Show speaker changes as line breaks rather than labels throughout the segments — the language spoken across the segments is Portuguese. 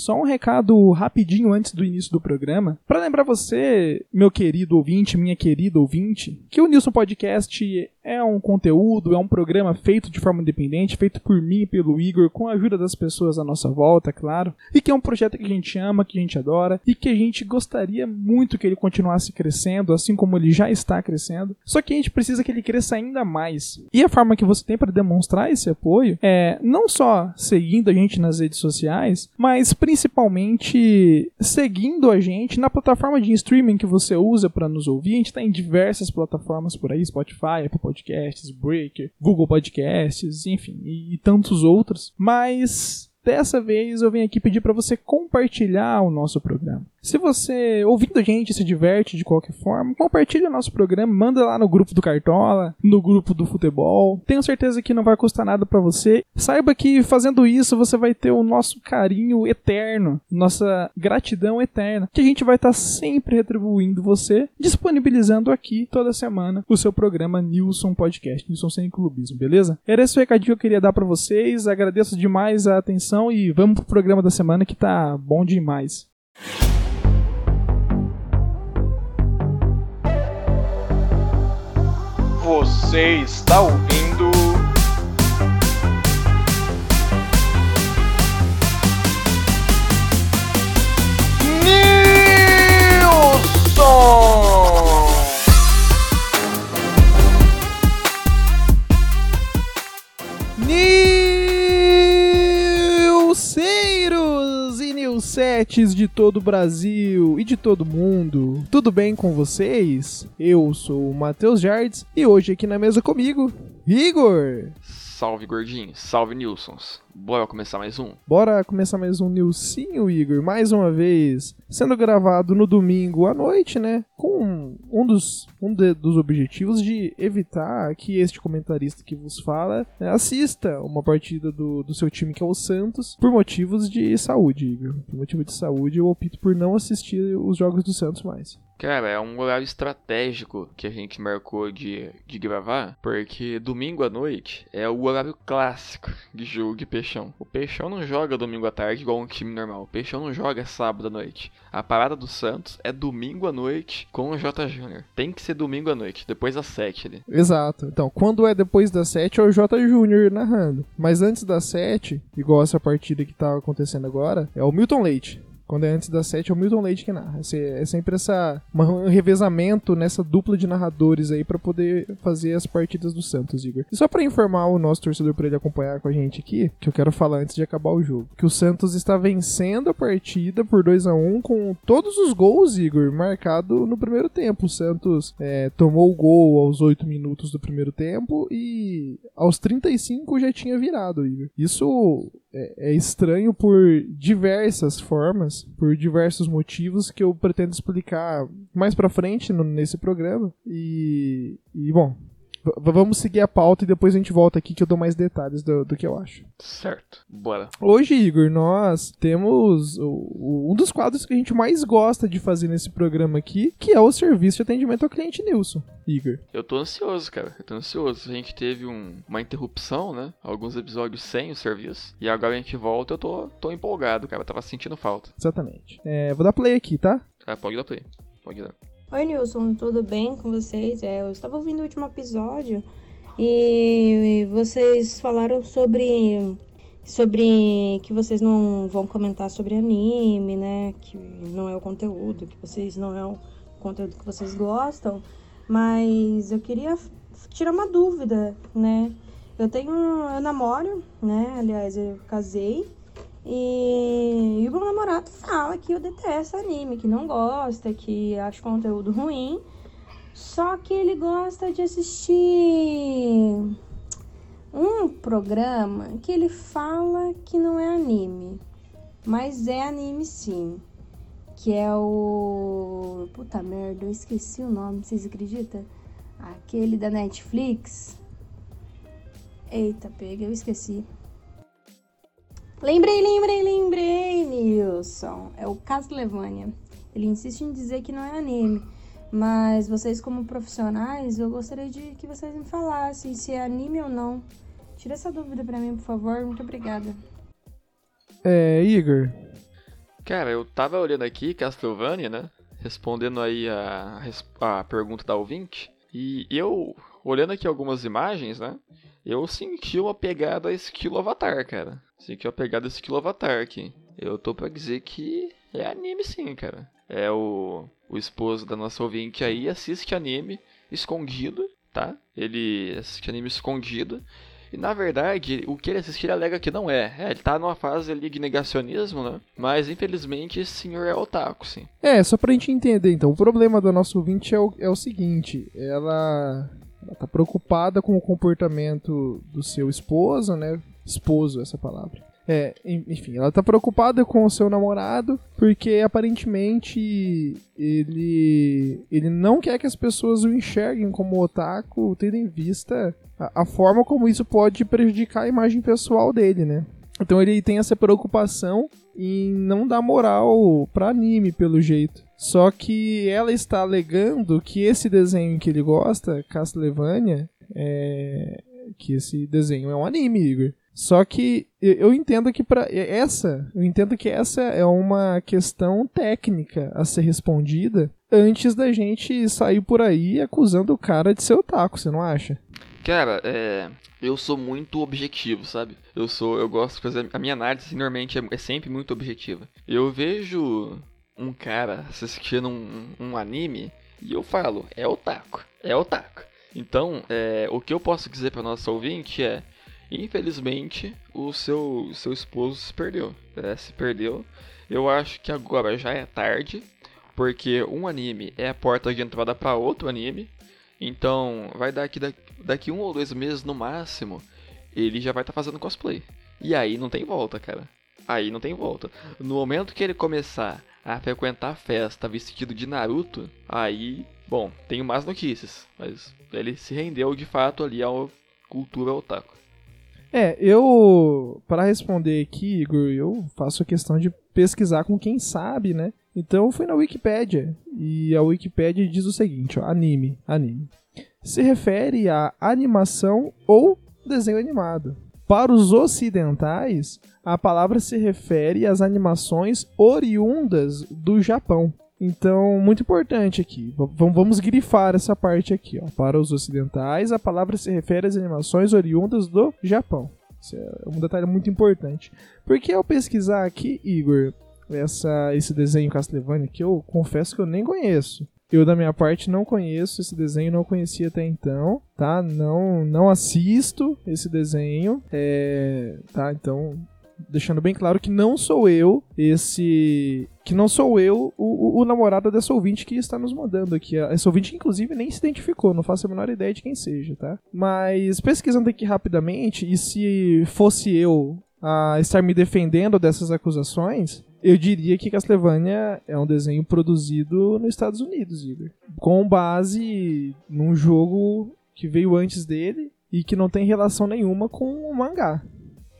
Só um recado rapidinho antes do início do programa, para lembrar você, meu querido ouvinte, minha querida ouvinte, que o Nilson Podcast é um conteúdo, é um programa feito de forma independente, feito por mim e pelo Igor, com a ajuda das pessoas à nossa volta, claro, e que é um projeto que a gente ama, que a gente adora e que a gente gostaria muito que ele continuasse crescendo, assim como ele já está crescendo. Só que a gente precisa que ele cresça ainda mais. E a forma que você tem para demonstrar esse apoio é não só seguindo a gente nas redes sociais, mas principalmente seguindo a gente na plataforma de streaming que você usa para nos ouvir. A gente está em diversas plataformas por aí, Spotify, Apple Podcasts, Breaker, Google Podcasts, enfim, e, e tantos outros. Mas dessa vez eu venho aqui pedir para você compartilhar o nosso programa. Se você, ouvindo a gente, se diverte de qualquer forma, compartilha o nosso programa, manda lá no grupo do Cartola, no grupo do futebol. Tenho certeza que não vai custar nada para você. Saiba que fazendo isso você vai ter o nosso carinho eterno, nossa gratidão eterna, que a gente vai estar tá sempre retribuindo você, disponibilizando aqui toda semana o seu programa Nilson Podcast, Nilson Sem Clubismo, beleza? Era esse o recadinho que eu queria dar para vocês. Agradeço demais a atenção e vamos pro programa da semana que tá bom demais.
Você está ouvindo.
Nilsetes de todo o Brasil e de todo mundo, tudo bem com vocês? Eu sou o Matheus Jardes e hoje aqui na mesa comigo, Igor.
Salve gordinho, salve Nilsons. Bora começar mais um?
Bora começar mais um Nilcinho, Igor, mais uma vez, sendo gravado no domingo à noite, né? Com um dos, um de, dos objetivos de evitar que este comentarista que vos fala né, assista uma partida do, do seu time, que é o Santos, por motivos de saúde, Igor. Por motivo de saúde, eu opto por não assistir os jogos do Santos mais.
Cara, é um horário estratégico que a gente marcou de, de gravar, porque domingo à noite é o horário clássico de jogo de Peixão. O Peixão não joga domingo à tarde igual um time normal. O Peixão não joga sábado à noite. A parada do Santos é domingo à noite com o J Júnior. Tem que ser domingo à noite, depois das 7 ali.
Exato. Então, quando é depois das 7 é o J Júnior narrando. Mas antes das 7, igual essa partida que tá acontecendo agora, é o Milton Leite. Quando é antes das 7 é o Milton Leite que narra. É sempre essa, um revezamento nessa dupla de narradores aí para poder fazer as partidas do Santos, Igor. E só para informar o nosso torcedor para ele acompanhar com a gente aqui, que eu quero falar antes de acabar o jogo, que o Santos está vencendo a partida por 2 a 1 com todos os gols, Igor, marcado no primeiro tempo. O Santos é, tomou o gol aos 8 minutos do primeiro tempo e aos 35 já tinha virado, Igor. Isso é, é estranho por diversas formas, por diversos motivos que eu pretendo explicar mais pra frente no, nesse programa. E, e bom, vamos seguir a pauta e depois a gente volta aqui que eu dou mais detalhes do, do que eu acho.
Certo, bora.
Hoje, Igor, nós temos o, o, um dos quadros que a gente mais gosta de fazer nesse programa aqui, que é o serviço de atendimento ao cliente Nilson. Igor.
Eu tô ansioso, cara. Eu tô ansioso. A gente teve um, uma interrupção, né? Alguns episódios sem o serviço. E agora a gente volta. Eu tô, tô empolgado, cara. Eu tava sentindo falta.
Exatamente. É, vou dar play aqui, tá?
Ah, pode dar play. Pode dar.
Oi, Nilson, tudo bem com vocês? É, eu estava ouvindo o último episódio e vocês falaram sobre sobre que vocês não vão comentar sobre anime, né? Que não é o conteúdo, que vocês não é o conteúdo que vocês gostam, mas eu queria tirar uma dúvida, né? Eu tenho, eu namoro, né? Aliás, eu casei e, e o meu namorado fala que eu detesto anime, que não gosta, que acha conteúdo ruim. Só que ele gosta de assistir um programa que ele fala que não é anime, mas é anime sim. Que é o. Puta merda, eu esqueci o nome, vocês acreditam? Aquele da Netflix. Eita, pega, eu esqueci. Lembrei, lembrei, lembrei, Nilson. É o Castlevania. Ele insiste em dizer que não é anime. Mas vocês, como profissionais, eu gostaria de que vocês me falassem se é anime ou não. Tira essa dúvida pra mim, por favor. Muito obrigada.
É, Igor.
Cara, eu tava olhando aqui Castlevania, né? Respondendo aí a, a pergunta da ouvinte. E eu, olhando aqui algumas imagens, né? Eu senti uma pegada estilo Avatar, cara. Senti uma pegada estilo Avatar aqui. Eu tô pra dizer que é anime sim, cara. É o, o esposo da nossa ouvinte aí assiste anime escondido, tá? Ele assiste anime escondido. E na verdade, o que ele assiste ele alega que não é. É, ele tá numa fase ali de negacionismo, né? Mas infelizmente esse senhor é otaku, sim.
É, só pra gente entender, então, o problema da nossa ouvinte é o, é o seguinte, ela, ela tá preocupada com o comportamento do seu esposo, né? Esposo, essa palavra. É, en- enfim, ela tá preocupada com o seu namorado porque aparentemente ele ele não quer que as pessoas o enxerguem como otaku, tendo em vista a, a forma como isso pode prejudicar a imagem pessoal dele, né? Então ele tem essa preocupação em não dar moral pra anime, pelo jeito. Só que ela está alegando que esse desenho que ele gosta, Castlevania, é... que esse desenho é um anime, Igor. Só que eu- entendo que para essa, eu entendo que essa é uma questão técnica a ser respondida antes da gente sair por aí acusando o cara de ser otaku, você não acha?
Cara, é. Eu sou muito objetivo, sabe? Eu sou. Eu gosto de fazer. A minha análise normalmente é, é sempre muito objetiva. Eu vejo um cara assistindo um, um anime e eu falo, é otaku. É otaku. Então, é, o que eu posso dizer para nosso ouvinte é. Infelizmente, o seu, seu esposo se perdeu. É, se perdeu. Eu acho que agora já é tarde, porque um anime é a porta de entrada para outro anime. Então, vai dar daqui, daqui um ou dois meses no máximo, ele já vai estar fazendo cosplay. E aí não tem volta, cara. Aí não tem volta. No momento que ele começar a frequentar a festa vestido de Naruto, aí, bom, tenho mais notícias. Mas ele se rendeu de fato ali à cultura otaku.
É, eu, para responder aqui, Igor, eu faço questão de pesquisar com quem sabe, né? Então eu fui na Wikipédia e a Wikipédia diz o seguinte, ó, anime, anime. Se refere a animação ou desenho animado. Para os ocidentais, a palavra se refere às animações oriundas do Japão. Então, muito importante aqui. Vamos grifar essa parte aqui. Ó. Para os ocidentais, a palavra se refere às animações oriundas do Japão. Isso é um detalhe muito importante. Porque ao pesquisar aqui, Igor, essa, esse desenho Castlevania, que eu confesso que eu nem conheço. Eu, da minha parte, não conheço esse desenho, não conhecia até então, tá? Não, não assisto esse desenho, é, tá? Então, deixando bem claro que não sou eu esse que não sou eu o, o- o namorado dessa ouvinte que está nos mandando aqui essa ouvinte inclusive nem se identificou não faço a menor ideia de quem seja tá mas pesquisando aqui rapidamente e se fosse eu a estar me defendendo dessas acusações eu diria que Castlevania é um desenho produzido nos Estados Unidos Igor com base num jogo que veio antes dele e que não tem relação nenhuma com o mangá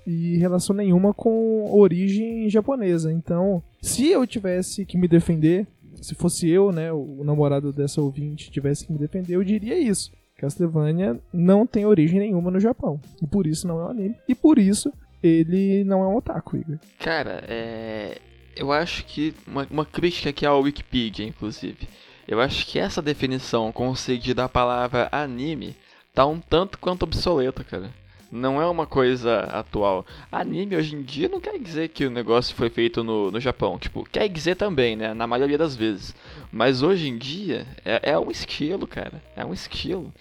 e relação nenhuma com origem japonesa. Então, se eu tivesse que me defender, se fosse eu, né, o namorado dessa ouvinte tivesse que me defender, eu diria isso. Castlevania não tem origem nenhuma no Japão. E por isso não é um anime. E por isso ele não é um otaku, Igor.
Cara, é. Eu acho que. Uma, uma crítica aqui ao Wikipedia, inclusive. Eu acho que essa definição concedida à palavra anime tá um tanto quanto obsoleta, cara. Não é uma coisa atual. Anime hoje em dia não quer dizer que o negócio foi feito no, no Japão. Tipo, quer dizer também, né? Na maioria das vezes. Mas hoje em dia é, é um estilo, cara. É um estilo.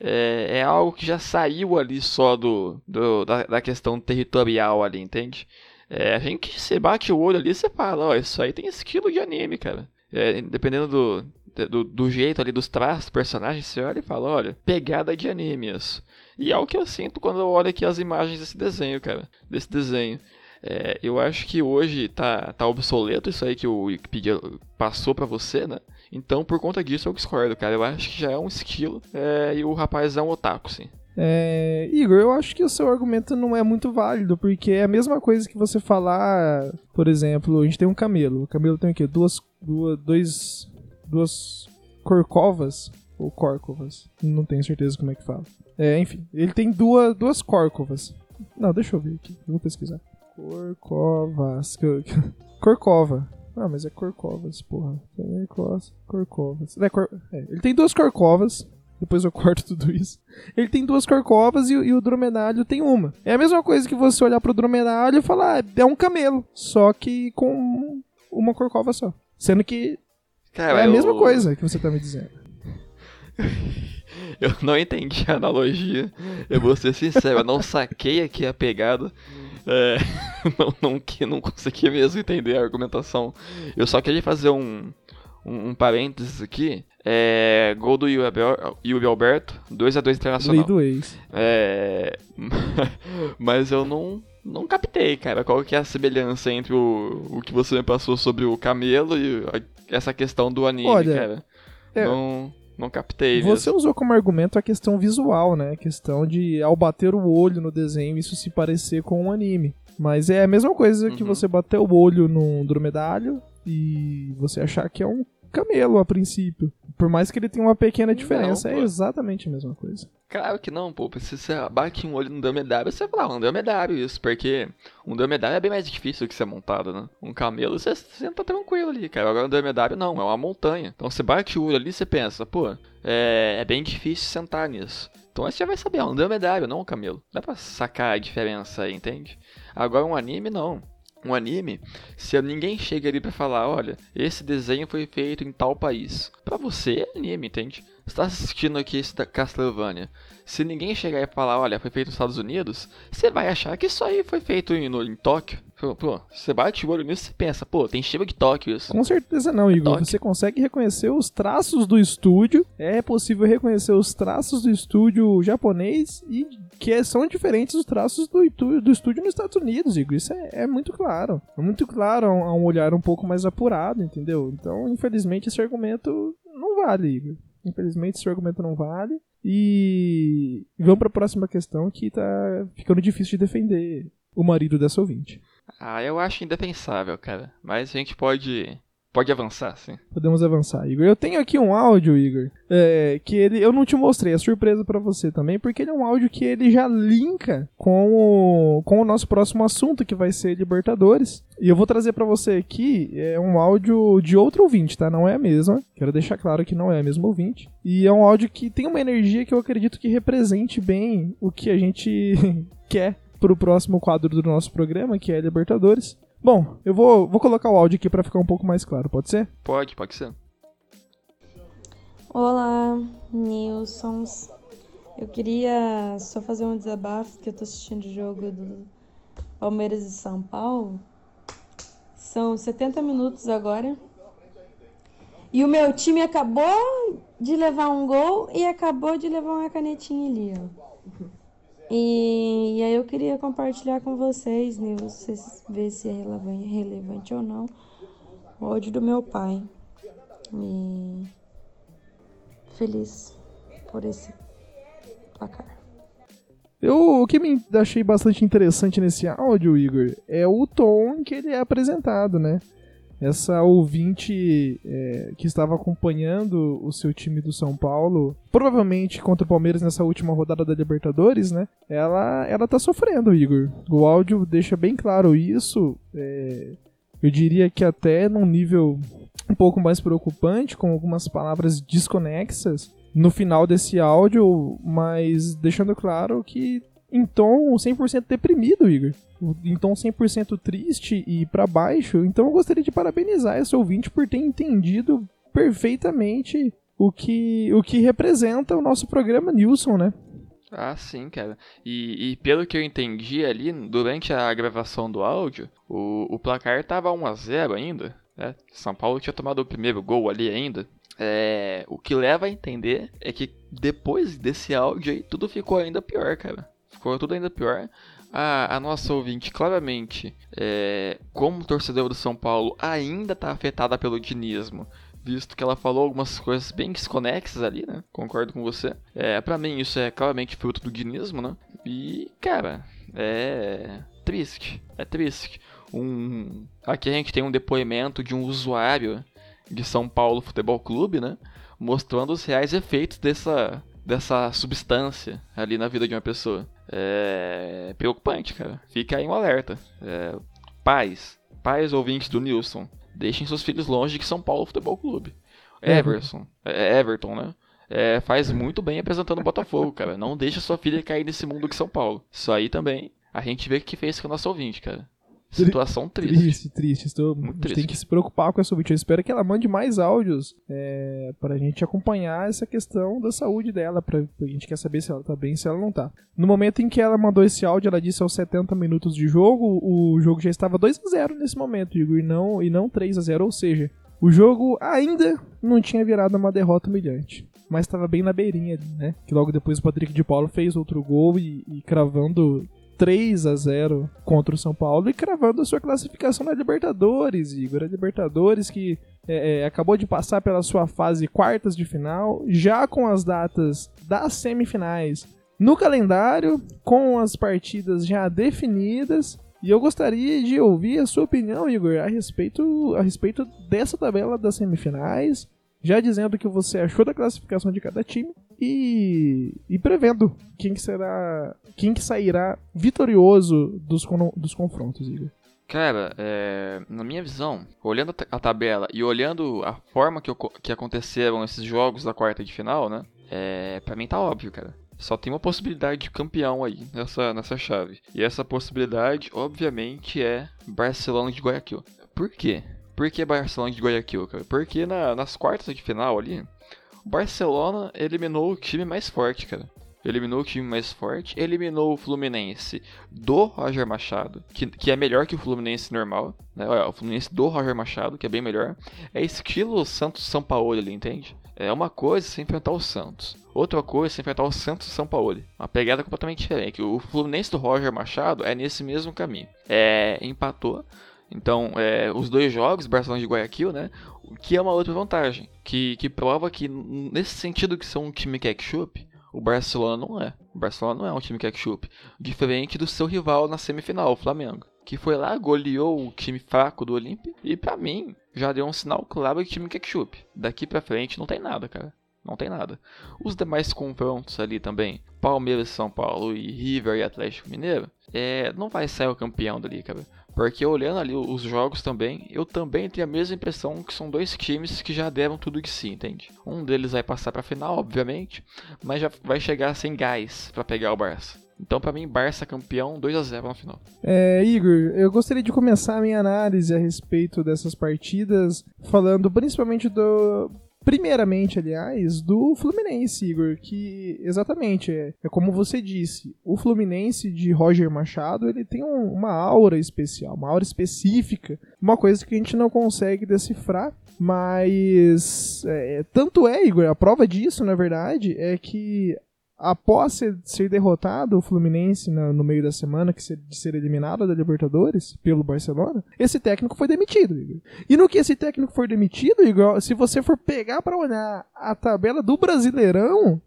É, é algo que já saiu ali só do, do da, da questão territorial ali, entende? É, a gente, você bate o olho ali e você fala, ó, isso aí tem estilo de anime, cara. É, dependendo do, do, do jeito ali, dos traços do personagem, você olha e fala, olha, pegada de anime isso. E é o que eu sinto quando eu olho aqui as imagens desse desenho, cara. Desse desenho. É, eu acho que hoje tá, tá obsoleto isso aí que o Wikipedia passou pra você, né? Então, por conta disso, eu discordo, cara. Eu acho que já é um estilo é, e o rapaz é um otaku, sim.
É, Igor, eu acho que o seu argumento não é muito válido, porque é a mesma coisa que você falar, por exemplo, a gente tem um camelo. O camelo tem o quê? Duas, duas, dois, duas corcovas ou córcovas. Não tenho certeza como é que fala. É, enfim, ele tem duas, duas córcovas. Não, deixa eu ver aqui, eu vou pesquisar. Corcovas. Corcova. Ah, mas é Corcovas, porra. É Corcovas. É, cor... é, ele tem duas Corcovas. Depois eu corto tudo isso. Ele tem duas Corcovas e, o- e o dromedário tem uma. É a mesma coisa que você olhar pro dromedário e falar, ah, é um camelo. Só que com uma Corcova só. Sendo que
Cara,
é a
eu-
mesma coisa que você tá me dizendo.
Eu não entendi a analogia. Eu vou ser sincero, eu não saquei aqui a pegada. É, não, não, não consegui mesmo entender a argumentação. Eu só queria fazer um, um, um parênteses aqui. É, gol do Yuri Yuri Alberto, 2x2
Lei
internacional.
do ex.
É, mas eu não, não captei, cara, qual que é a semelhança entre o, o que você me passou sobre o camelo e essa questão do anime,
Olha,
cara.
é-
Não, não captei
Você
mesmo.
usou como argumento a questão visual, né? A questão de, ao bater o olho no desenho, isso se parecer com um anime. Mas é a mesma coisa que
Uhum.
você bater o olho num dromedário e você achar que é um camelo a princípio. Por mais que ele tenha uma pequena diferença,
pô.
é exatamente a mesma coisa.
Claro que não, pô. Se você bate um olho no dromedário, você fala, ah, um dromedário isso, porque um dromedário é bem mais difícil que ser montado, né? Um camelo você senta tranquilo ali, cara. Agora um dromedário não, é uma montanha. Então você bate o olho ali e você pensa, pô, é, é bem difícil sentar nisso. Então aí você já vai saber, é um dromedário, não um camelo. Dá pra sacar a diferença aí, entende? Agora um anime, não. Um anime, se ninguém chega ali pra falar, olha, esse desenho foi feito em tal país. Pra você é anime, entende? Você tá assistindo aqui esse da Castlevania. Se ninguém chegar e falar, olha, foi feito nos Estados Unidos, você vai achar que isso aí foi feito em, no- em Tóquio. Pô, você bate o olho nisso e pensa, pô, tem cheiro de Tóquio isso.
Com certeza não, Igor.
Toque.
Você consegue reconhecer os traços do estúdio. É possível reconhecer os traços do estúdio japonês e que são diferentes dos traços do, do estúdio nos Estados Unidos, Igor. Isso é, é muito claro. É muito claro a um, a um olhar um pouco mais apurado, entendeu? Então, infelizmente, esse argumento não vale, Igor. Infelizmente, esse argumento não vale. E vamos para a próxima questão que tá ficando difícil de defender o marido dessa ouvinte.
Ah, eu acho indefensável, cara. Mas a gente pode. Pode avançar, sim.
Podemos avançar, Igor. Eu tenho aqui um áudio, Igor, é, que ele eu não te mostrei, é surpresa pra você também, porque ele é um áudio que ele já linka com o, com o nosso próximo assunto, que vai ser Libertadores. E eu vou trazer pra você aqui é um áudio de outro ouvinte, tá? Não é a mesma. Quero deixar claro que não é a mesma ouvinte. E é um áudio que tem uma energia que eu acredito que represente bem o que a gente quer pro próximo quadro do nosso programa, que é Libertadores. Bom, eu vou, vou colocar o áudio aqui pra ficar um pouco mais claro, pode ser?
Pode, pode ser.
Olá, Nilsons. Eu queria só fazer um desabafo que eu tô assistindo o jogo do Palmeiras e São Paulo. São 70 minutos agora. E o meu time acabou de levar um gol e acabou de levar uma canetinha ali, ó. E, e aí eu queria compartilhar com vocês, né? Vocês ver se é relevante, relevante ou não. O ódio do meu pai. E feliz por esse placar.
Eu, o que me achei bastante interessante nesse áudio, Igor, é o tom que ele é apresentado, né? Essa ouvinte é, que estava acompanhando o seu time do São Paulo, provavelmente contra o Palmeiras nessa última rodada da Libertadores, né? Ela, ela tá sofrendo, Igor. O áudio deixa bem claro isso. é, eu diria que até num nível um pouco mais preocupante, com algumas palavras desconexas no final desse áudio, mas deixando claro que em tom 100% deprimido, Igor. Em tom 100% triste e pra baixo. Então eu gostaria de parabenizar esse ouvinte por ter entendido perfeitamente o que, o que representa o nosso programa Nilson, né?
Ah, sim, cara. E, e pelo que eu entendi ali, durante a gravação do áudio, o, o placar tava 1x0 ainda. Né? São Paulo tinha tomado o primeiro gol ali ainda. É, o que leva a entender é que depois desse áudio aí, tudo ficou ainda pior, cara. Ficou tudo ainda pior. A, a nossa ouvinte, claramente, é, como torcedor do São Paulo, ainda tá afetada pelo dinismo visto que ela falou algumas coisas bem desconexas ali, né? Concordo com você. É, para mim isso é claramente fruto do dinismo, né? E, cara, é triste, é triste. Um aqui a gente tem um depoimento de um usuário de São Paulo Futebol Clube, né? Mostrando os reais efeitos dessa dessa substância ali na vida de uma pessoa. É preocupante, cara. Fica aí um alerta. É, pais, pais ouvintes do Nilson, deixem seus filhos longe de São Paulo Futebol Clube. Everson, é, Everton, né? É, faz muito bem apresentando o Botafogo, cara. Não deixa sua filha cair nesse mundo de São Paulo. Isso aí também a gente vê o que fez com o nosso ouvinte, cara. Situação triste.
Triste, triste. Estou,
Muito triste.
tem que se preocupar com essa ouvinte. Eu espero que ela mande mais áudios é, para a gente acompanhar essa questão da saúde dela. Pra, a gente quer saber se ela tá bem, se ela não tá. No momento em que ela mandou esse áudio, ela disse aos 70 minutos de jogo, o jogo já estava 2 a 0 nesse momento, Igor, e não, e não 3 a 0 Ou seja, o jogo ainda não tinha virado uma derrota humilhante. Mas estava bem na beirinha né? Que logo depois o Patrick de Paulo fez outro gol e, e cravando 3 a 0 contra o São Paulo e cravando a sua classificação na Libertadores, Igor. A Libertadores que é, é, acabou de passar pela sua fase quartas de final, já com as datas das semifinais no calendário, com as partidas já definidas. E eu gostaria de ouvir a sua opinião, Igor, a respeito, a respeito dessa tabela das semifinais, já dizendo o que você achou da classificação de cada time e, e prevendo quem que será, quem que sairá vitorioso dos, dos confrontos, Igor.
Cara, é, na minha visão, olhando a ta- a tabela e olhando a forma que, que aconteceram esses jogos da quarta de final, né? É, pra mim tá óbvio, cara. Só tem uma possibilidade de campeão aí nessa, nessa chave. E essa possibilidade, obviamente, é Barcelona de Guayaquil. Por quê? Por que Barcelona de Guayaquil, cara? Porque na- nas quartas de final ali, Barcelona eliminou o time mais forte, cara. Eliminou o time mais forte, eliminou o Fluminense do Roger Machado, que, que é melhor que o Fluminense normal, né? O Fluminense do Roger Machado, que é bem melhor. É estilo Santos São Paulo ali, entende? É uma coisa se enfrentar o Santos, outra coisa se enfrentar o Santos São Paulo. Uma pegada completamente diferente. O Fluminense do Roger Machado é nesse mesmo caminho. É, empatou. Então, é, os dois jogos, Barcelona e Guayaquil, né? O que é uma outra vantagem. Que, que prova que, nesse sentido que são um time ketchup, o Barcelona não é. O Barcelona não é um time ketchup. Diferente do seu rival na semifinal, o Flamengo. Que foi lá, goleou o time fraco do Olímpia. E pra mim, já deu um sinal claro de time ketchup. Daqui pra frente não tem nada, cara. Não tem nada. Os demais confrontos ali também, Palmeiras, São Paulo e River e Atlético Mineiro, é, não vai sair o campeão dali, cara. Porque olhando ali os jogos também, eu também tenho a mesma impressão que são dois times que já deram tudo de si, entende? Um deles vai passar pra final, obviamente, mas já vai chegar sem gás pra pegar o Barça. Então, pra mim, Barça campeão 2 a 0 na final.
É, Igor, eu gostaria de começar a minha análise a respeito dessas partidas, falando principalmente do. Primeiramente, aliás, do Fluminense, Igor, que exatamente é, é como você disse, o Fluminense de Roger Machado ele tem um- uma aura especial, uma aura específica, uma coisa que a gente não consegue decifrar, mas é, tanto é, Igor, a prova disso, na verdade, é que após ser, ser derrotado o Fluminense no meio da semana, que ser, de ser eliminado da Libertadores pelo Barcelona, esse técnico foi demitido, Igor. E no que esse técnico foi demitido, Igor, se você for pegar pra olhar a tabela do Brasileirão,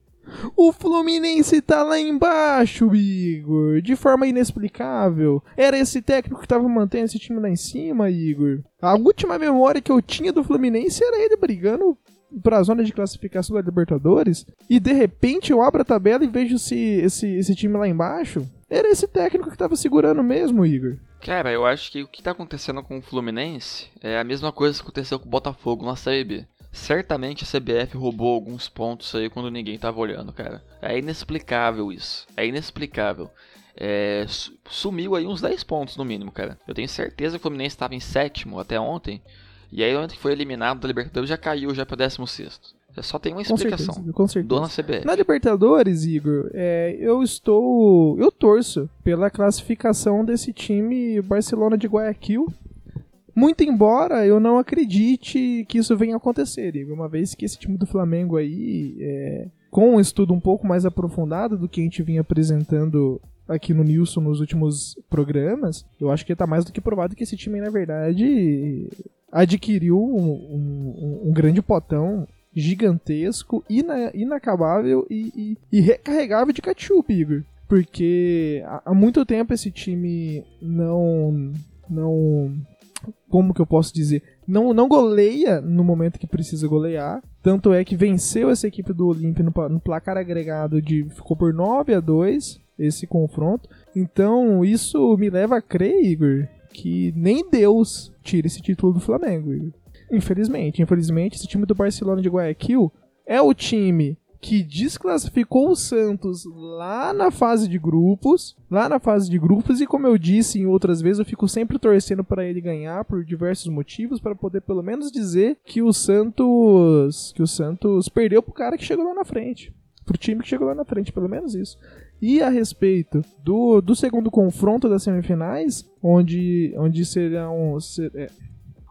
o Fluminense tá lá embaixo, Igor, de forma inexplicável. Era esse técnico que tava mantendo esse time lá em cima, Igor. A última memória que eu tinha do Fluminense era ele brigando pra zona de classificação da Libertadores e de repente eu abro a tabela e vejo esse, esse, esse time lá embaixo. Era esse técnico que tava segurando mesmo, Igor.
Cara, eu acho que o que tá acontecendo com o Fluminense é a mesma coisa que aconteceu com o Botafogo na Série B. Certamente a CBF roubou alguns pontos aí quando ninguém tava olhando, cara. É inexplicável isso. É inexplicável. É, su- sumiu aí uns 10 pontos no mínimo, cara. Eu tenho certeza que o Fluminense estava em sétimo até ontem. E aí, ontem que foi eliminado da Libertadores, já caiu já pra 16. Só tem uma
Com
explicação.
certeza, com certeza.
Dona CBF.
Na Libertadores, Igor, é, eu estou. Eu torço pela classificação desse time Barcelona de Guayaquil. Muito embora eu não acredite que isso venha a acontecer, Igor, uma vez que esse time do Flamengo aí, é, com um estudo um pouco mais aprofundado do que a gente vinha apresentando aqui no Nilson nos últimos programas, eu acho que tá mais do que provado que esse time, na verdade, adquiriu um, um- um grande potão gigantesco, ina- inacabável e, e- e recarregável de ketchup, Igor. Porque há, muito tempo esse time não. não. Como que eu posso dizer? Não, não goleia no momento que precisa golear. Tanto é que venceu essa equipe do Olímpia no, no placar agregado de. ficou por 9 a 2 esse confronto. Então, isso me leva a crer, Igor, que nem Deus tira esse título do Flamengo. Infelizmente, infelizmente, esse time do Barcelona de Guayaquil é o time que desclassificou o Santos lá na fase de grupos, lá na fase de grupos e como eu disse em outras vezes, eu fico sempre torcendo para ele ganhar por diversos motivos para poder pelo menos dizer que o Santos, que o Santos perdeu pro cara que chegou lá na frente, pro time que chegou lá na frente, pelo menos isso. E a respeito do, do segundo confronto das semifinais, onde, onde serão. Ser, é,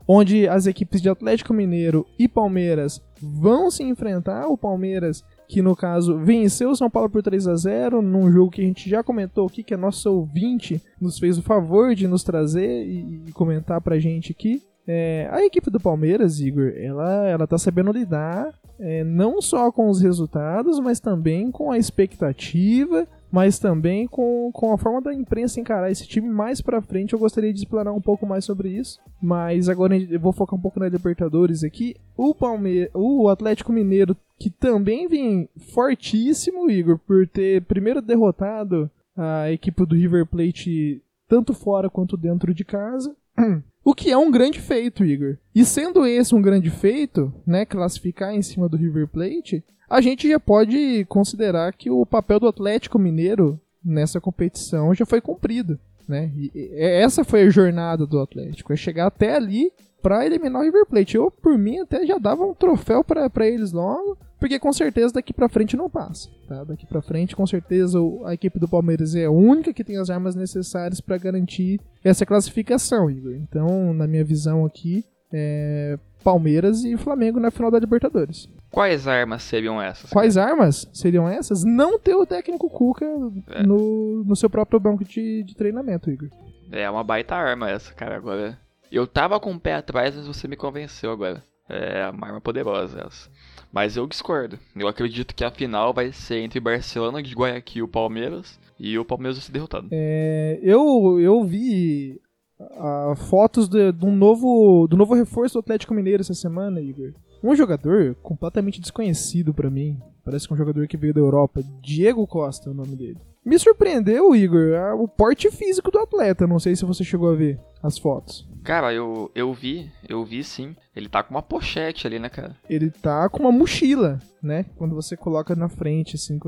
onde as equipes de Atlético Mineiro e Palmeiras vão se enfrentar. O Palmeiras que no caso venceu o São Paulo por 3 a 0 num jogo que a gente já comentou aqui, que a nossa ouvinte nos fez o favor de nos trazer e, e comentar pra gente aqui. É, a equipe do Palmeiras, Igor, ela, ela tá sabendo lidar é, não só com os resultados, mas também com a expectativa mas também com, com a forma da imprensa encarar esse time mais pra frente. Eu gostaria de explanar um pouco mais sobre isso, mas agora eu vou focar um pouco na Libertadores aqui. O Palmeiras, o Atlético Mineiro, que também vem fortíssimo, Igor, por ter primeiro derrotado a equipe do River Plate tanto fora quanto dentro de casa. O que é um grande feito, Igor. E sendo esse um grande feito, né, classificar em cima do River Plate, a gente já pode considerar que o papel do Atlético Mineiro nessa competição já foi cumprido. Né? E essa foi a jornada do Atlético, é chegar até ali para eliminar o River Plate. Eu, por mim, até já dava um troféu para eles logo, porque com certeza daqui para frente não passa. Tá? Daqui para frente, com certeza, a equipe do Palmeiras é a única que tem as armas necessárias para garantir essa classificação, Igor. Então, na minha visão aqui, é, Palmeiras e Flamengo na final da Libertadores.
Quais armas seriam essas?
Quais armas seriam essas? Não ter o técnico Cuca é. no, no seu próprio banco de, de treinamento, Igor.
É uma baita arma essa, cara. Agora. Eu tava com o pé atrás, mas você me convenceu agora. É uma arma poderosa essa. Mas eu discordo. Eu acredito que a final vai ser entre Barcelona de Guayaquil e o Palmeiras. E o Palmeiras vai ser derrotado.
É, eu, eu vi uh, fotos de, de, um novo, do novo reforço do Atlético Mineiro essa semana, Igor. Um jogador completamente desconhecido para mim, parece que é um jogador que veio da Europa, Diego Costa é o nome dele. Me surpreendeu, Igor, o porte físico do atleta, não sei se você chegou a ver as fotos.
Cara, eu, eu vi, eu vi sim. Ele tá com uma pochete ali, né, cara?
Ele tá com uma mochila, né? Quando você coloca na frente, assim,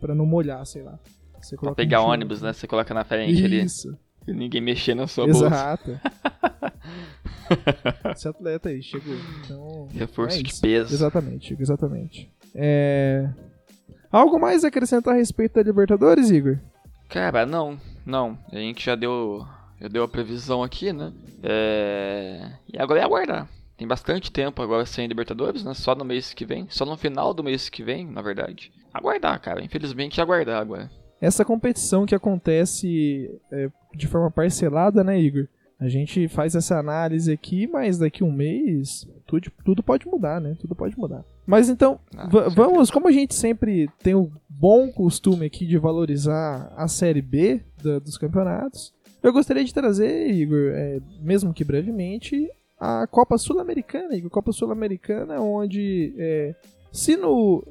para não molhar, sei lá.
Você pra pegar ônibus, né? Você coloca na frente
Isso.
ali.
Isso.
E ninguém mexer na sua
Exato. bolsa. Esse atleta aí chegou. Então,
Reforço é de peso.
Exatamente, exatamente. É... Algo mais a acrescentar a respeito da Libertadores, Igor?
Cara, não, não. A gente já deu, já deu a previsão aqui, né? É... E agora é aguardar. Tem bastante tempo agora sem Libertadores, né? Só no mês que vem. Só no final do mês que vem, na verdade. Aguardar, cara. Infelizmente, aguardar agora.
Essa competição que acontece é, de forma parcelada, né, Igor? A gente faz essa análise aqui, mas daqui um mês tudo, tudo pode mudar, né? Tudo pode mudar. Mas então, ah, vamos, como a gente sempre tem o bom costume aqui de valorizar a Série B da, dos campeonatos, eu gostaria de trazer, Igor, é, mesmo que brevemente, a Copa Sul-Americana, Igor. Copa Sul-Americana, onde é, se no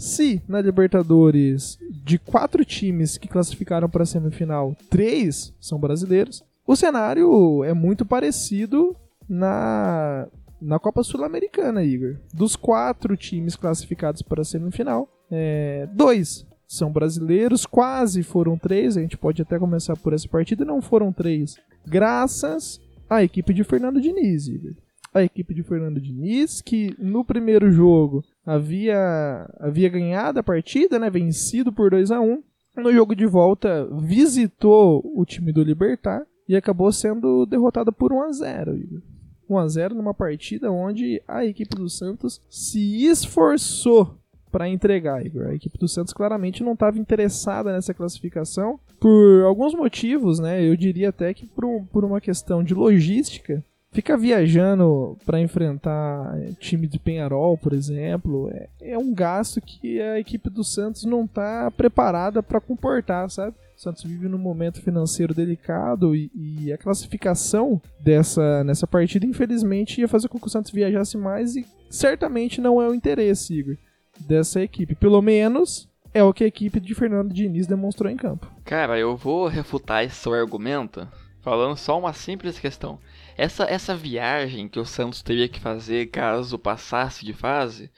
se na Libertadores de quatro times que classificaram para a semifinal, três são brasileiros, o cenário é muito parecido na, na Copa Sul-Americana, Igor. Dos quatro times classificados para a semifinal, é, dois são brasileiros, quase foram três. A gente pode até começar por essa partida, não foram três, graças à equipe de Fernando Diniz, Igor. A equipe de Fernando Diniz, que no primeiro jogo havia, havia ganhado a partida, né, vencido por 2 a 1 No jogo de volta, visitou o time do Libertar e acabou sendo derrotada por 1 a 0 Igor. 1 a 0 numa partida onde a equipe do Santos se esforçou para entregar, Igor. A equipe do Santos claramente não estava interessada nessa classificação por alguns motivos, né? Eu diria até que por, um, por uma questão de logística. Ficar viajando para enfrentar é, time de Penharol, por exemplo, é, é um gasto que a equipe do Santos não está preparada para comportar, sabe? O Santos vive num momento financeiro delicado e, e, a classificação dessa nessa partida, infelizmente, ia fazer com que o Santos viajasse mais e certamente não é o interesse, Igor, dessa equipe. Pelo menos é o que a equipe de Fernando Diniz demonstrou em campo.
Cara, eu vou refutar esse seu argumento falando só uma simples questão. Essa, essa viagem que o Santos teria que fazer caso passasse de fase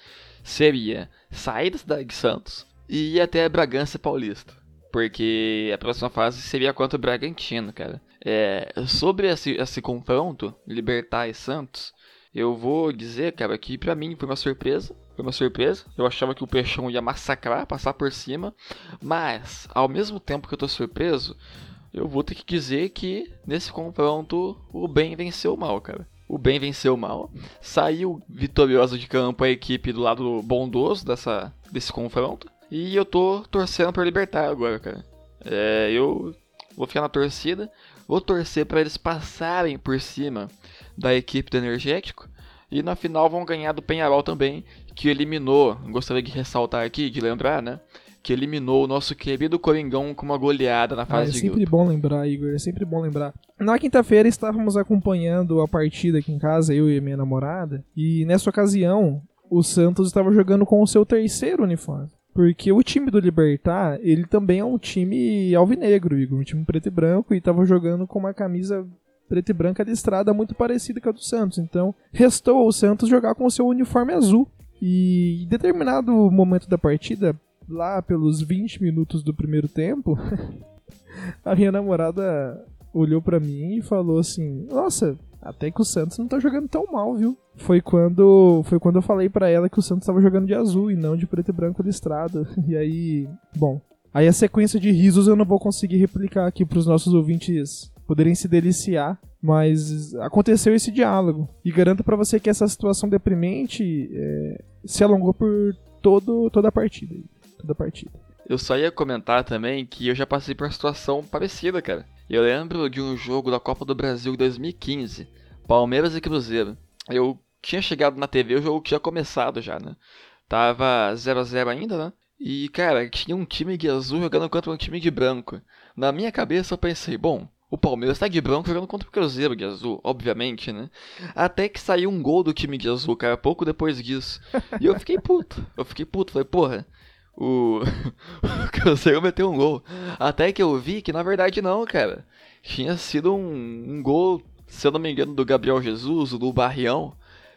seria sair da cidade de Santos e ir até Bragança Paulista. Porque a próxima fase seria contra o Bragantino, cara. É, sobre esse, esse confronto, Libertar e Santos, eu vou dizer, cara, que pra mim foi uma surpresa. Foi uma surpresa. Eu achava que o Peixão ia massacrar, passar por cima. Mas, ao mesmo tempo que eu tô surpreso, eu vou ter que dizer que nesse confronto o bem venceu o mal, cara. O bem venceu o mal. Saiu vitorioso de campo a equipe do lado bondoso dessa, desse confronto. E eu tô torcendo para libertar agora, cara. É, eu vou ficar na torcida. Vou torcer para eles passarem por cima da equipe do Energético. E na final vão ganhar do Penharol também, que eliminou, gostaria de ressaltar aqui, de lembrar, né? Que eliminou o nosso querido Coringão com uma goleada na fase
ah, é
de
sempre
grupo.
bom lembrar, Igor, é sempre bom lembrar. Na quinta-feira estávamos acompanhando a partida aqui em casa, eu e minha namorada, e nessa ocasião o Santos estava jogando com o seu terceiro uniforme. Porque o time do Libertar, ele também é um time alvinegro, Igor, um time preto e branco, e estava jogando com uma camisa preta e branca listrada muito parecida com a do Santos. Então, restou ao Santos jogar com o seu uniforme azul. E em determinado momento da partida, lá pelos 20 minutos do primeiro tempo, a minha namorada olhou para mim e falou assim: "Nossa, até que o Santos não tá jogando tão mal, viu?" Foi quando foi quando eu falei para ela que o Santos estava jogando de azul e não de preto e branco listrado. E aí, bom, aí a sequência de risos eu não vou conseguir replicar aqui para os nossos ouvintes poderem se deliciar, mas aconteceu esse diálogo. E garanto para você que essa situação deprimente é, se alongou por todo, toda a partida. Toda a partida.
Eu só ia comentar também que eu já passei por uma situação parecida, cara. Eu lembro de um jogo da Copa do Brasil 2015, Palmeiras e Cruzeiro. Eu tinha chegado na TV, o jogo tinha começado já, né? Tava 0 a 0 ainda, né? E, cara, tinha um time de azul jogando contra um time de branco. Na minha cabeça eu pensei, bom, o Palmeiras tá de branco jogando contra o Cruzeiro de azul, obviamente, né? Até que saiu um gol do time de azul, cara, pouco depois disso. E eu fiquei puto. Eu fiquei puto. Falei, porra, o, o Cruzeiro meteu um gol. Até que eu vi que na verdade não, cara. Tinha sido um, um gol, se eu não me engano, do Gabriel Jesus, do Barrião.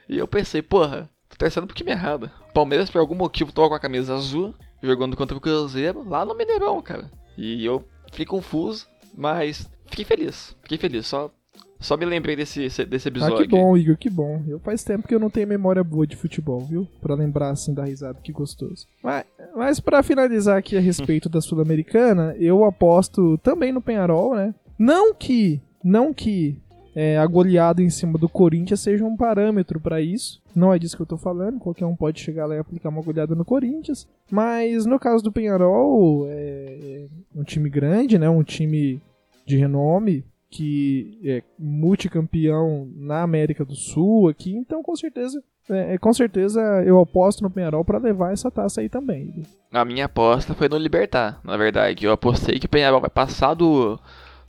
E eu pensei, porra, tô torcendo pro time errado. Palmeiras, por algum motivo, tava com a camisa azul, jogando contra o Cruzeiro, lá no Mineirão, cara. E eu fiquei confuso, mas fiquei feliz. Fiquei feliz, só, só me lembrei desse, desse episódio.
Ah, que bom, Igor, que bom. Eu faz tempo que eu não tenho memória boa de futebol, viu? Pra lembrar assim da risada, que gostoso. Mas, mas para finalizar aqui a respeito da Sul-Americana, eu aposto também no Penharol, né? Não que, não que é, a goleada em cima do Corinthians seja um parâmetro para isso. Não é disso que eu tô falando, qualquer um pode chegar lá e aplicar uma goleada no Corinthians. Mas no caso do Penharol, é, é um time grande, né? Um time de renome que é multicampeão na América do Sul aqui, então com certeza, é, com certeza eu aposto no Penharol para levar essa taça aí também.
A minha aposta foi no Libertar, na verdade. Eu apostei que o Penharol vai passar do,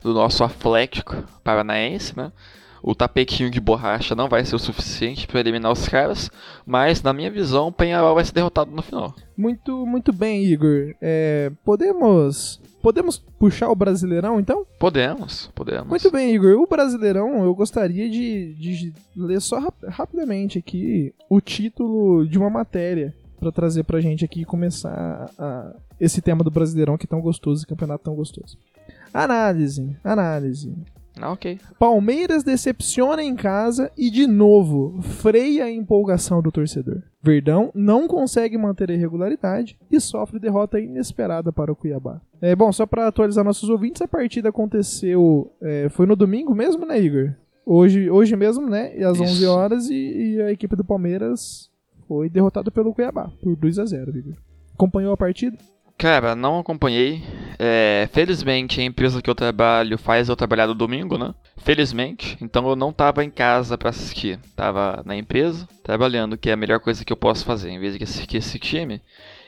do nosso Atlético Paranaense, né? O tapetinho de borracha não vai ser o suficiente para eliminar os caras, mas na minha visão o Penharol vai ser derrotado no final.
Muito, muito bem, Igor. É, podemos Podemos puxar o Brasileirão, então?
Podemos, podemos.
Muito bem, Igor. O Brasileirão, eu gostaria de, de ler só rap rapidamente aqui o título de uma matéria para trazer pra gente aqui e começar a, esse tema do Brasileirão que é tão gostoso, esse campeonato tão gostoso. Análise, análise.
Ah, ok.
Palmeiras decepciona em casa e, de novo, freia a empolgação do torcedor. Verdão não consegue manter a irregularidade e sofre derrota inesperada para o Cuiabá. É, bom, só para atualizar nossos ouvintes, a partida aconteceu. É, foi no domingo mesmo, né, Igor? Hoje, hoje mesmo, né? E às
Isso.
11 horas, e, e a equipe do Palmeiras foi derrotada pelo Cuiabá por 2 a 0 Igor. Acompanhou a partida?
Cara, não acompanhei. É, felizmente a empresa que eu trabalho faz eu trabalhar no domingo, né? Felizmente. Então eu não tava em casa pra assistir. Tava na empresa, trabalhando, que é a melhor coisa que eu posso fazer, em vez de assistir esse time.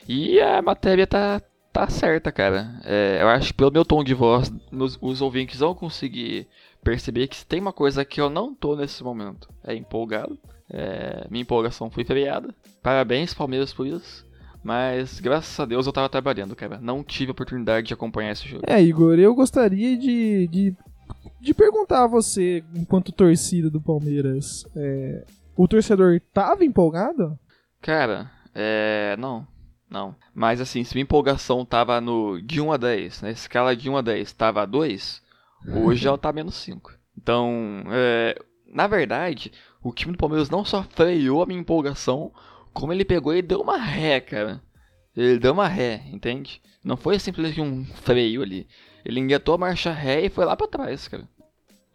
E a matéria tá, tá certa, cara. É, eu acho que pelo meu tom de voz, nos, os ouvintes vão conseguir perceber que tem uma coisa que eu não tô nesse momento. É empolgado. É, minha empolgação foi freada. Parabéns, Palmeiras, por isso. Mas graças a Deus eu tava trabalhando, cara. Não tive a oportunidade de acompanhar esse jogo.
É, Igor, eu gostaria de, de, de perguntar a você, enquanto torcida do Palmeiras, é, o torcedor tava empolgado?
Cara, é. Não. Não. Mas assim, se minha empolgação tava no de 1 a 10, na escala de 1 a 10 tava 2, hoje ela tá menos 5. Então, é, na verdade, o time do Palmeiras não só freou a minha empolgação, como ele pegou e deu uma ré, cara. Ele deu uma ré, entende? Não foi simplesmente um freio ali. Ele engatou a marcha ré e foi lá pra trás, cara.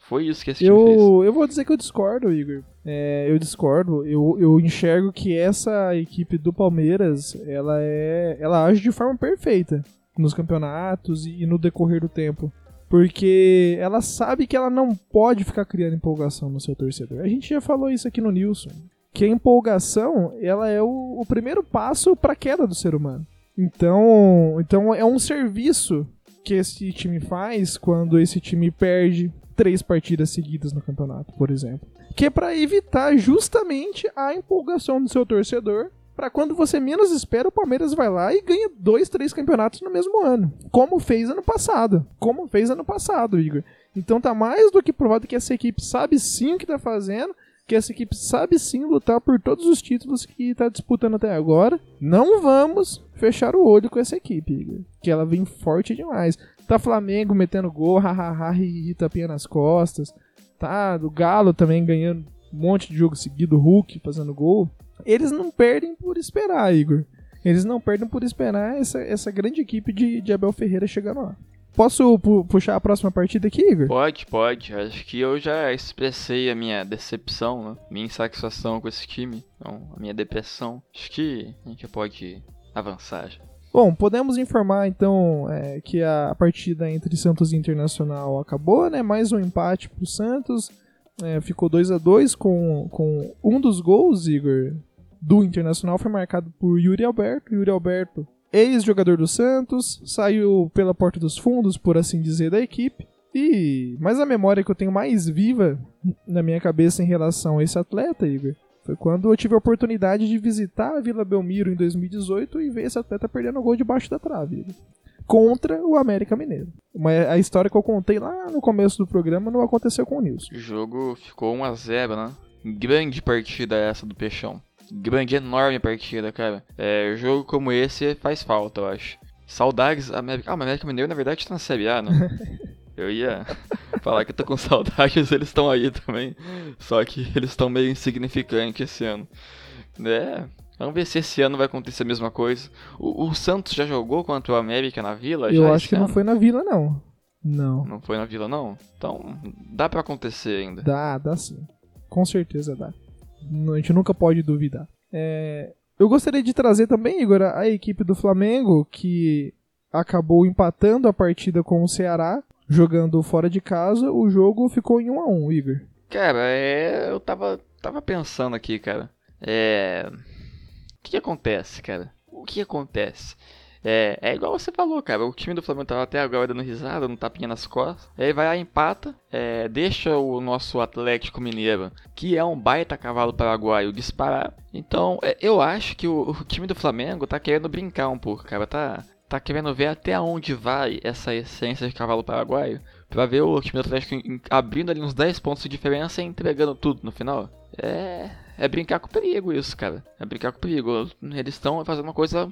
Foi isso que esse time fez.
Eu, eu vou dizer que eu discordo, Igor. É, eu discordo. Eu, eu enxergo que essa equipe do Palmeiras, ela é, ela age de forma perfeita nos campeonatos e, e no decorrer do tempo. Porque ela sabe que ela não pode ficar criando empolgação no seu torcedor. A gente já falou isso aqui no Nilson. Que a empolgação, ela é o, o primeiro passo para a queda do ser humano. Então, então é um serviço que esse time faz quando esse time perde três partidas seguidas no campeonato, por exemplo. Que é para evitar justamente a empolgação do seu torcedor para quando você menos espera, o Palmeiras vai lá e ganha dois, três campeonatos no mesmo ano. Como fez ano passado. Como fez ano passado, Igor. Então tá mais do que provado que essa equipe sabe sim o que tá fazendo, que essa equipe sabe sim lutar por todos os títulos que tá disputando até agora. Não vamos fechar o olho com essa equipe. Que ela vem forte demais. Tá Flamengo metendo gol, hahaha, e tapinha nas costas. Tá, do Galo também ganhando um monte de jogo seguido, Hulk fazendo gol eles não perdem por esperar, Igor. Eles não perdem por esperar essa, essa grande equipe de, de Abel Ferreira chegando lá. Posso pu puxar a próxima partida aqui, Igor?
Pode, pode. Acho que eu já expressei a minha decepção, né? minha insatisfação com esse time, então, a minha depressão. Acho que a gente pode avançar já.
Bom, podemos informar então é, que a partida entre Santos e Internacional acabou, né? Mais um empate pro Santos. É, ficou 2 a 2 com, com um dos gols, Igor, do Internacional foi marcado por Yuri Alberto. Yuri Alberto, ex-jogador do Santos, saiu pela porta dos fundos, por assim dizer, da equipe. E mas a memória que eu tenho mais viva na minha cabeça em relação a esse atleta, Igor, foi quando eu tive a oportunidade de visitar a Vila Belmiro em 2018 e ver esse atleta perdendo o gol debaixo da trave. Igor contra o América Mineiro. Mas a história que eu contei lá no começo do programa não aconteceu com o Nilson.
O jogo ficou 1x0, né? Grande partida essa do Peixão. Grande, enorme partida, cara. É, jogo como esse faz falta, eu acho. Saudades América. Ah, mas América Mineiro na verdade tá na Série A, né? Eu ia falar que eu tô com saudades, eles estão aí também. Só que eles estão meio insignificantes esse ano. É, Vamos ver se esse ano vai acontecer a mesma coisa. O, o Santos já jogou contra o América na Vila?
Eu acho que ano? não foi na Vila, não. Não.
Não foi na Vila, não? Então, dá para acontecer ainda.
Dá, dá sim. Com certeza dá. A gente nunca pode duvidar. É... Eu gostaria de trazer também, Igor, a equipe do Flamengo, que acabou empatando a partida com o Ceará, jogando fora de casa. O jogo ficou em 1 a 1 Igor.
Cara, é... eu tava, tava pensando aqui, cara. É que, que acontece, cara? O que acontece? É, é igual você falou, cara. O time do Flamengo tava até agora dando risada, não tapinha nas costas. Aí vai lá, empata, é, deixa o nosso Atlético Mineiro, que é um baita cavalo paraguaio, disparar. Então, é, eu acho que o, o, time do Flamengo tá querendo brincar um pouco, cara. Tá, tá querendo ver até onde vai essa essência de cavalo paraguaio. Pra ver o time do Atlético abrindo ali uns 10 pontos de diferença e entregando tudo no final. É, é brincar com perigo isso, cara. É brincar com perigo. Eles estão fazendo uma coisa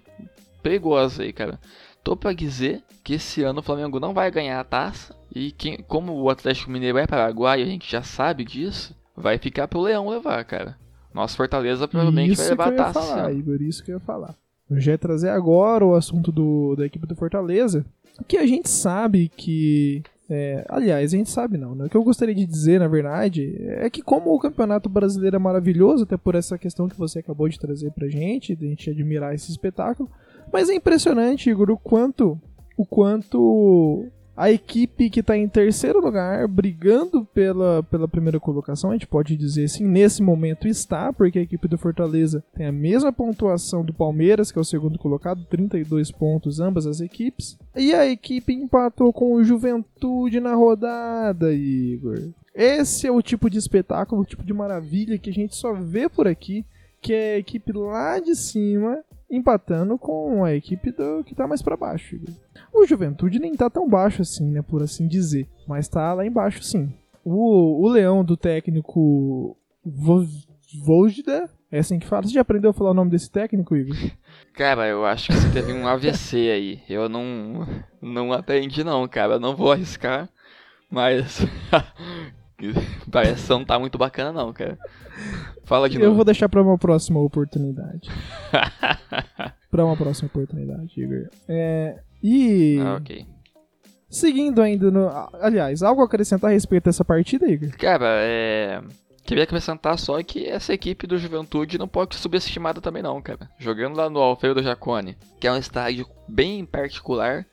perigosa aí, cara. Tô pra dizer que esse ano o Flamengo não vai ganhar a taça. E quem, como o Atlético Mineiro é Paraguai, a gente já sabe disso, vai ficar pro Leão levar, cara. Nossa Fortaleza provavelmente
isso
vai levar
a
taça.
Isso que eu ia falar, Igor, isso que eu ia falar. Eu já ia trazer agora o assunto do, da equipe do Fortaleza, que a gente sabe que é, aliás, a gente sabe não, né? O que eu gostaria de dizer, na verdade, é que como o Campeonato Brasileiro é maravilhoso, até por essa questão que você acabou de trazer pra gente, de a gente admirar esse espetáculo, mas é impressionante, Igor, o quanto, o quanto a equipe que está em terceiro lugar, brigando pela, pela primeira colocação, a gente pode dizer assim, nesse momento está, porque a equipe do Fortaleza tem a mesma pontuação do Palmeiras, que é o segundo colocado, 32 pontos, ambas as equipes. E a equipe empatou com o Juventude na rodada, Igor. Esse é o tipo de espetáculo, o tipo de maravilha que a gente só vê por aqui, que é a equipe lá de cima empatando com a equipe do, que tá mais para baixo. O Juventude nem tá tão baixo assim, né, por assim dizer, mas tá lá embaixo sim. O, o Leão do técnico Vojda, é assim que fala. Você já aprendeu a falar o nome desse técnico, Igor?
Cara, eu acho que você teve um AVC aí. Eu não, não aprendi não, cara. Eu não vou arriscar, mas parece não tá muito bacana não, cara. Fala de
Eu
novo.
vou deixar pra uma próxima oportunidade. pra uma próxima oportunidade, Igor. É, e
ah, ok.
seguindo ainda no... Aliás, algo a acrescentar a respeito dessa partida, Igor?
Cara, é. Queria acrescentar só que essa equipe do Juventude não pode ser subestimada também não, cara. Jogando lá no Alfredo Jacone, que é um estádio bem particular,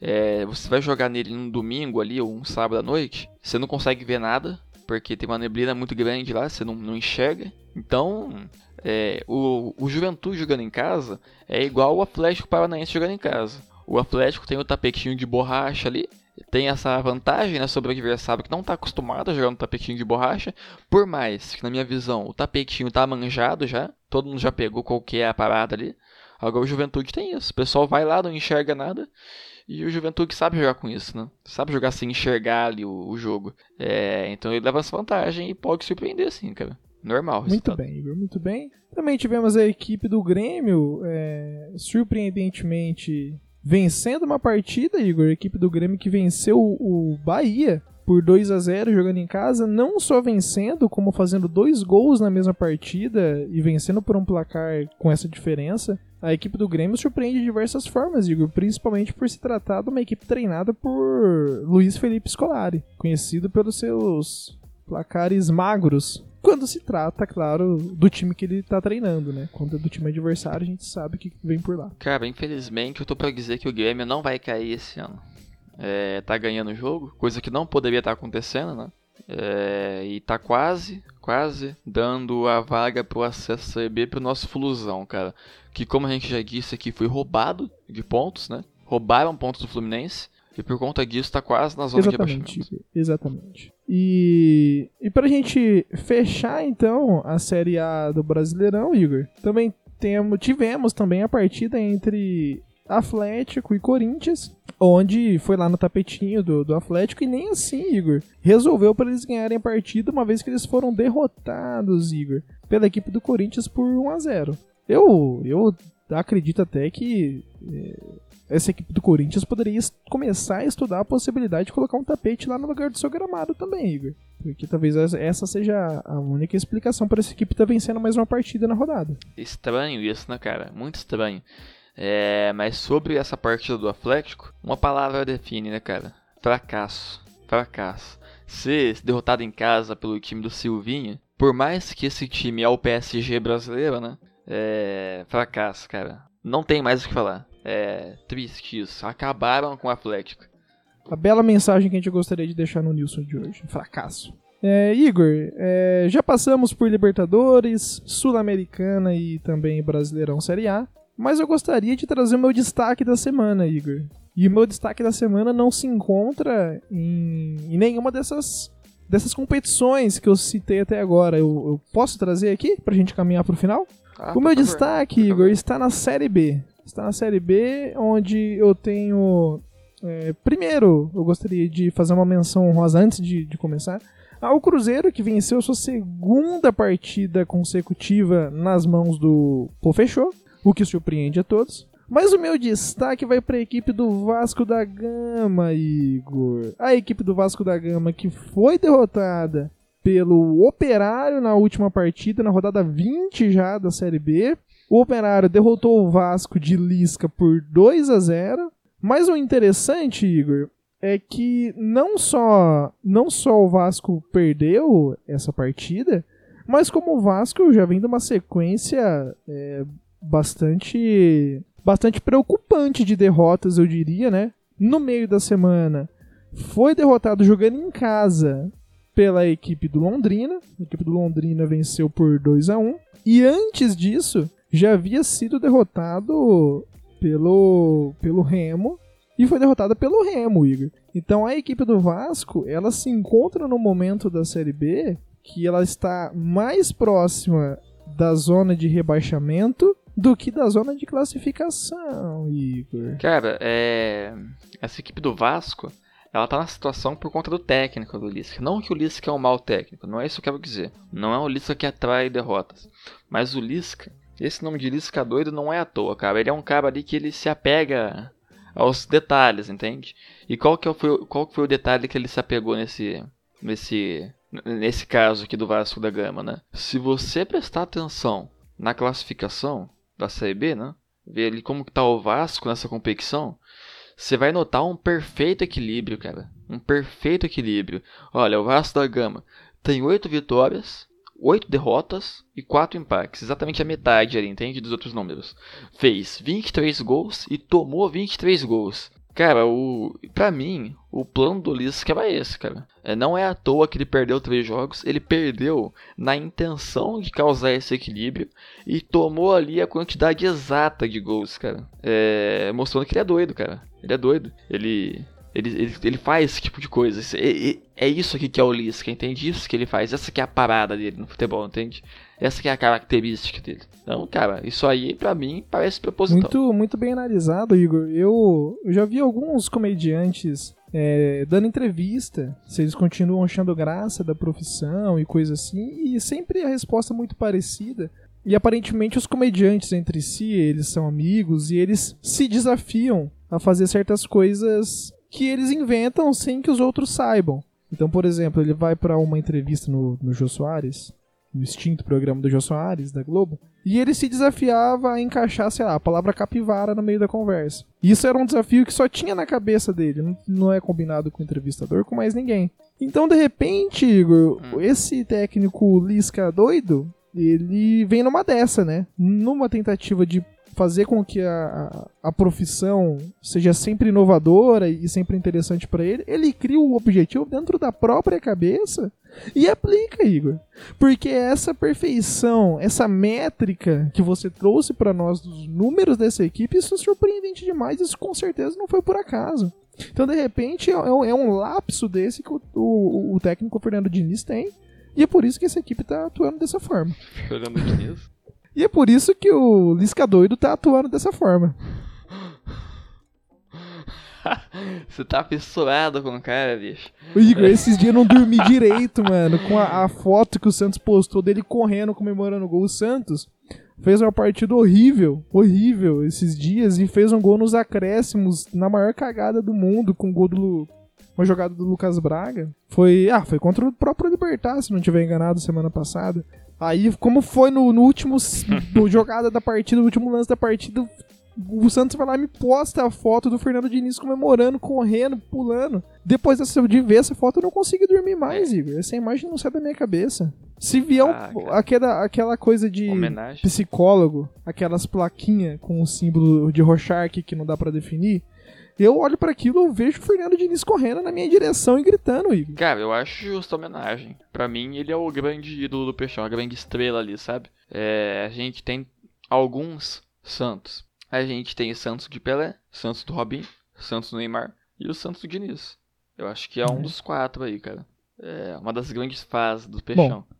é, você vai jogar nele num domingo ali ou um sábado à noite, você não consegue ver nada, porque tem uma neblina muito grande lá, você não, não enxerga. Então, é, o, o Juventude jogando em casa é igual o Atlético Paranaense jogando em casa. O Atlético tem o tapetinho de borracha ali, tem essa vantagem né, sobre o adversário que não está acostumado a jogar no tapetinho de borracha. Por mais que, na minha visão, o tapetinho tá manjado já, todo mundo já pegou qual que é parada ali. Agora o Juventude tem isso. O pessoal vai lá, não enxerga nada. E o Juventude sabe jogar com isso, né? Sabe jogar sem enxergar ali o, o jogo. É, então ele leva essa vantagem e pode surpreender sim, cara. Normal.
Muito bem, Igor, muito bem. Também tivemos a equipe do Grêmio, é, surpreendentemente, vencendo uma partida, Igor. A equipe do Grêmio que venceu o Bahia por 2 a 0 jogando em casa, não só vencendo, como fazendo dois gols na mesma partida e vencendo por um placar com essa diferença. A equipe do Grêmio surpreende de diversas formas, Igor, principalmente por se tratar de uma equipe treinada por Luiz Felipe Scolari, conhecido pelos seus placares magros. Quando se trata, claro, do time que ele tá treinando, né? Quando é do time adversário, a gente sabe que vem por lá.
Cara, infelizmente eu tô pra dizer que o Grêmio não vai cair esse ano. É, tá ganhando o jogo, coisa que não poderia estar acontecendo, né? É, e tá quase, quase dando a vaga pro acesso CB pro nosso Flusão, cara. Que como a gente já disse aqui, foi roubado de pontos, né? Roubaram pontos do Fluminense. E por conta disso tá quase na zona
Exatamente,
de rebaixamento.
Igor, exatamente. E, e pra gente fechar então a Série A do Brasileirão, Igor, também temos, tivemos também a partida entre Atlético e Corinthians, onde foi lá no tapetinho do, do Atlético e nem assim, Igor, resolveu para eles ganharem a partida, uma vez que eles foram derrotados, Igor, pela equipe do Corinthians por 1 a 0 Eu, eu acredito até que é, essa equipe do Corinthians poderia começar a estudar a possibilidade de colocar um tapete lá no lugar do seu gramado também, Igor. Porque talvez essa- seja a única explicação para essa equipe estar vencendo mais uma partida na rodada.
Estranho isso, né, cara? Muito estranho. É, mas sobre essa partida do Atlético, uma palavra define, né, cara? Fracasso. Fracasso. Ser derrotado em casa pelo time do Silvinha, por mais que esse time é o PSG brasileiro, né? É. Fracasso, cara. Não tem mais o que falar. É triste isso. Acabaram com o Atlético.
A bela mensagem que a gente gostaria de deixar no Nilson de hoje. Fracasso. É, Igor, é, já passamos por Libertadores, Sul-Americana e também Brasileirão Série A, mas eu gostaria de trazer o meu destaque da semana, Igor. E o meu destaque da semana não se encontra em, em nenhuma dessas, dessas competições que eu citei até agora. Eu, eu posso trazer aqui pra gente caminhar pro final?
Ah,
o meu destaque, Igor, está na Série B. Está na Série B, onde eu tenho. é, primeiro, eu gostaria de fazer uma menção honrosa antes de, de começar. Ao Cruzeiro, que venceu sua segunda partida consecutiva nas mãos do Pô Fechou, o que surpreende a todos. Mas o meu destaque vai para a equipe do Vasco da Gama, Igor. A equipe do Vasco da Gama que foi derrotada pelo Operário na última partida, na rodada 20 já da Série B. O Operário derrotou o Vasco de Lisca por 2 a 0. Mas o interessante, Igor, é que não só não só o Vasco perdeu essa partida, mas como o Vasco já vem de uma sequência é, bastante bastante preocupante de derrotas, eu diria, né? No meio da semana foi derrotado jogando em casa pela equipe do Londrina. A equipe do Londrina venceu por 2 a 1 e antes disso já havia sido derrotado pelo pelo Remo e foi derrotada pelo Remo, Igor. Então a equipe do Vasco, ela se encontra no momento da Série B que ela está mais próxima da zona de rebaixamento do que da zona de classificação, Igor.
Cara, é. Essa equipe do Vasco, ela tá na situação por conta do técnico do Lisca. Não que o Lisca é um mau técnico, não é isso que eu quero dizer. Não é o Lisca que atrai derrotas. Mas o Lisca, esse nome de Lisca doido não é à toa, cara. Ele é um cara ali que ele se apega aos detalhes, entende? E qual que foi, qual que foi o detalhe que ele se apegou nesse, nesse, nesse caso aqui do Vasco da Gama, né? Se você prestar atenção na classificação da Série B, né? Ver ali como que tá o Vasco nessa competição, você vai notar um perfeito equilíbrio, cara. Um perfeito equilíbrio. Olha, o Vasco da Gama tem oito vitórias, oito derrotas e quatro empates. Exatamente a metade ali, entende? Dos outros números. Fez 23 gols e tomou 23 gols. Cara, o para mim, o plano do Lisca era esse, cara. É, não é à toa que ele perdeu três jogos, ele perdeu na intenção de causar esse equilíbrio e tomou ali a quantidade exata de gols, cara. É, mostrando que ele é doido, cara. Ele é doido. Ele ele, ele, ele, faz esse tipo de coisa. É, é, isso aqui que é o Lisca, entende? Isso que ele faz. Essa que é a parada dele no futebol, entende? Essa que é a característica dele. Então, cara, isso aí pra mim parece proposital.
Muito, muito bem analisado, Igor. Eu, eu já vi alguns comediantes é, dando entrevista, se eles continuam achando graça da profissão e coisa assim, e sempre a resposta muito parecida. E aparentemente os comediantes entre si, eles são amigos e eles se desafiam a fazer certas coisas que eles inventam sem que os outros saibam. Então, por exemplo, ele vai para uma entrevista no, no Jô Soares, no extinto programa do Jô Soares, da Globo, e ele se desafiava a encaixar, sei lá, a palavra capivara no meio da conversa. Isso era um desafio que só tinha na cabeça dele, não, não é combinado com o entrevistador, com mais ninguém. Então, de repente, Igor, hum. esse técnico Lisca doido, ele vem numa dessa, né? Numa tentativa de fazer com que a, a, profissão seja sempre inovadora e sempre interessante para ele, ele cria o objetivo dentro da própria cabeça e aplica, Igor. Porque essa perfeição, essa métrica que você trouxe para nós dos números dessa equipe, isso é surpreendente demais. Isso com certeza não foi por acaso. Então, de repente, é, é um lapso desse que o, o, o técnico Fernando Diniz tem. E é por isso que essa equipe está atuando dessa forma.
Fernando Diniz?
E é por isso que o Lisca doido tá atuando dessa forma.
Você tá fissurado com o cara, bicho.
O Igor, esses dias eu não dormi direito, mano. Com a, a, foto que o Santos postou dele correndo, comemorando o gol. O Santos fez uma partida horrível, horrível esses dias e fez um gol nos acréscimos, na maior cagada do mundo, com o gol do. Uma jogada do Lucas Braga. Foi. Ah, foi contra o próprio Libertar, se não tiver enganado, semana passada. Aí, como foi no, no último no jogada da partida, no último lance da partida, o Santos vai lá e me posta a foto do Fernando Diniz comemorando, correndo, pulando. Depois dessa, de ver essa foto, eu não consegui dormir mais, Igor. Essa imagem não sai da minha cabeça. Se vier ah, aquela, aquela coisa de Homenagem. psicólogo, aquelas plaquinhas com o símbolo de Rorschach que não dá para definir, eu olho para aquilo e vejo o Fernando Diniz correndo na minha direção e gritando, Igor.
Cara, eu acho justa homenagem. Para mim, ele é o grande ídolo do Peixão, a grande estrela ali, sabe? É, a gente tem alguns Santos. A gente tem Santos de Pelé, Santos do Robin, Santos do Neymar e o Santos do Diniz. Eu acho que é um uhum. dos quatro aí, cara. É uma das grandes fases do Peixão. Bom,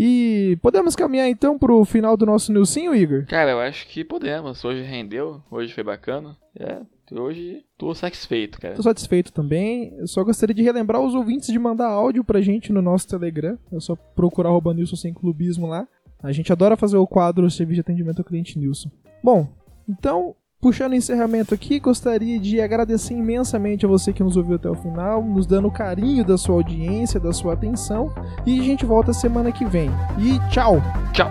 e podemos caminhar então pro final do nosso Nilcinho, Igor?
Cara, eu acho que podemos. Hoje rendeu, hoje foi bacana. É, hoje tô satisfeito, cara.
Tô satisfeito também. Eu só gostaria de relembrar os ouvintes de mandar áudio pra gente no nosso Telegram. É só procurar arroba Nilson sem clubismo lá. A gente adora fazer o quadro Serviço de Atendimento ao Cliente Nilson. Bom, então Puxando o encerramento aqui, gostaria de agradecer imensamente a você que nos ouviu até o final, nos dando o carinho da sua audiência, da sua atenção. E a gente volta semana que vem. E tchau!
Tchau!